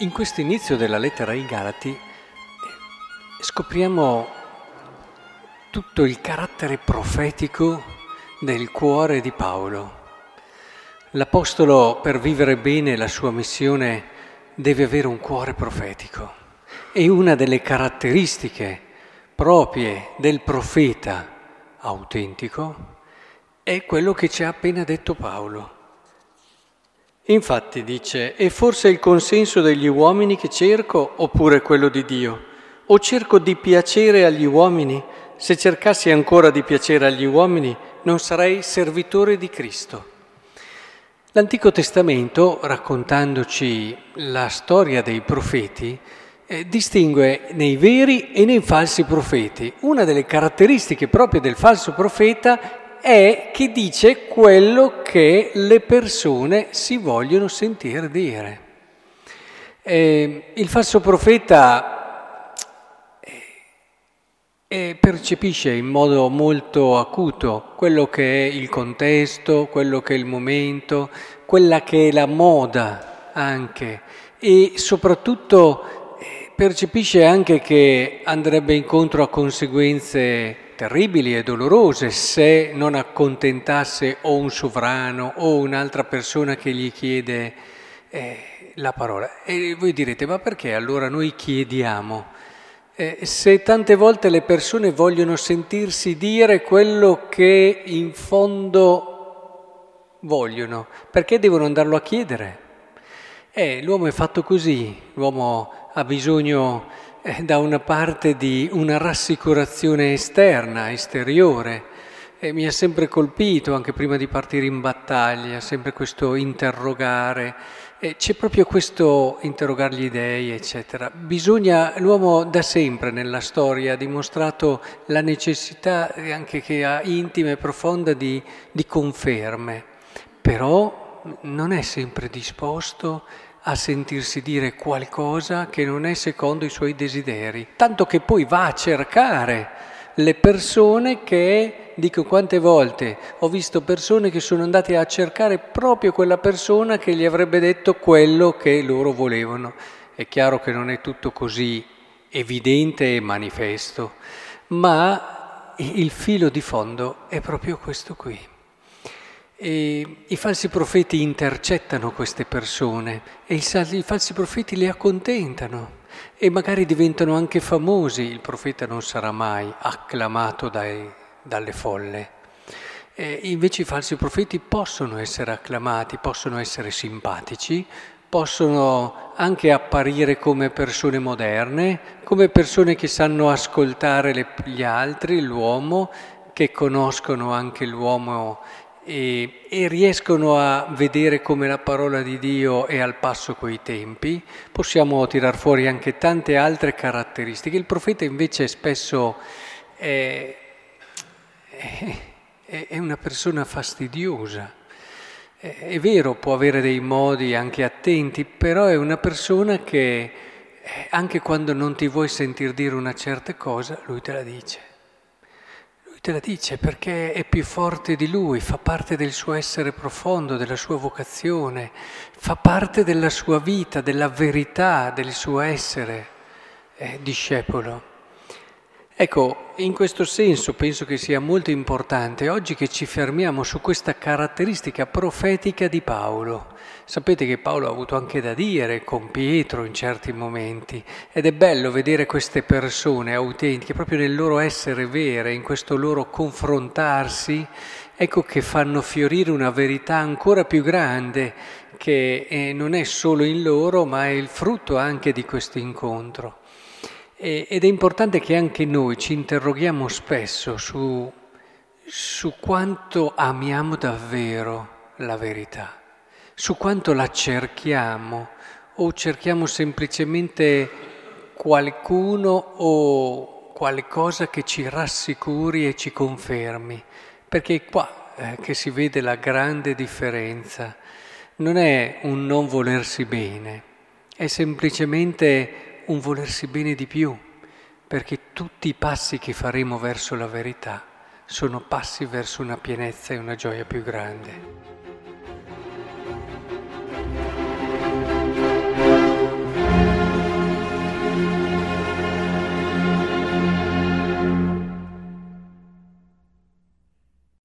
In questo inizio della lettera ai Galati scopriamo tutto il carattere profetico del cuore di Paolo. L'Apostolo per vivere bene la sua missione deve avere un cuore profetico e una delle caratteristiche proprie del profeta autentico è quello che ci ha appena detto Paolo. Infatti dice, è forse il consenso degli uomini che cerco oppure quello di Dio? O cerco di piacere agli uomini? Se cercassi ancora di piacere agli uomini, non sarei servitore di Cristo. L'Antico Testamento, raccontandoci la storia dei profeti, eh, distingue nei veri e nei falsi profeti. Una delle caratteristiche proprie del falso profeta è che dice quello che le persone si vogliono sentire dire. Eh, il falso profeta eh, eh, percepisce in modo molto acuto quello che è il contesto, quello che è il momento, quella che è la moda anche e soprattutto eh, percepisce anche che andrebbe incontro a conseguenze terribili e dolorose se non accontentasse o un sovrano o un'altra persona che gli chiede eh, la parola. E voi direte, ma perché allora noi chiediamo? Eh, se tante volte le persone vogliono sentirsi dire quello che in fondo vogliono, perché devono andarlo a chiedere? Eh, l'uomo è fatto così, l'uomo ha bisogno da una parte di una rassicurazione esterna, esteriore. E mi ha sempre colpito, anche prima di partire in battaglia, sempre questo interrogare. E c'è proprio questo interrogare gli dei, eccetera. Bisogna, l'uomo da sempre nella storia ha dimostrato la necessità, anche che ha intima e profonda, di, di conferme, però non è sempre disposto a sentirsi dire qualcosa che non è secondo i suoi desideri, tanto che poi va a cercare le persone che, dico quante volte, ho visto persone che sono andate a cercare proprio quella persona che gli avrebbe detto quello che loro volevano. È chiaro che non è tutto così evidente e manifesto, ma il filo di fondo è proprio questo qui. E I falsi profeti intercettano queste persone e i falsi profeti le accontentano e magari diventano anche famosi. Il profeta non sarà mai acclamato dai, dalle folle. E invece i falsi profeti possono essere acclamati, possono essere simpatici, possono anche apparire come persone moderne, come persone che sanno ascoltare le, gli altri, l'uomo, che conoscono anche l'uomo e, e, riescono a vedere come la parola di Dio è al passo coi tempi, possiamo tirar fuori anche tante altre caratteristiche. Il profeta invece spesso è, è, è una persona fastidiosa. È vero, può avere dei modi anche attenti, però è una persona che anche quando non ti vuoi sentir dire una certa cosa, lui te la dice te la dice perché è più forte di lui, fa parte del suo essere profondo, della sua vocazione, fa parte della sua vita, della verità del suo essere eh, discepolo. Ecco, in questo senso penso che sia molto importante oggi che ci fermiamo su questa caratteristica profetica di Paolo. Sapete che Paolo ha avuto anche da dire con Pietro in certi momenti ed è bello vedere queste persone autentiche proprio nel loro essere vere, in questo loro confrontarsi, ecco che fanno fiorire una verità ancora più grande che eh, non è solo in loro ma è il frutto anche di questo incontro. Ed è importante che anche noi ci interroghiamo spesso su, su quanto amiamo davvero la verità, su quanto la cerchiamo o cerchiamo semplicemente qualcuno o qualcosa che ci rassicuri e ci confermi, perché è qua eh, che si vede la grande differenza. Non è un non volersi bene, è semplicemente un volersi bene di più, perché tutti i passi che faremo verso la verità sono passi verso una pienezza e una gioia più grande.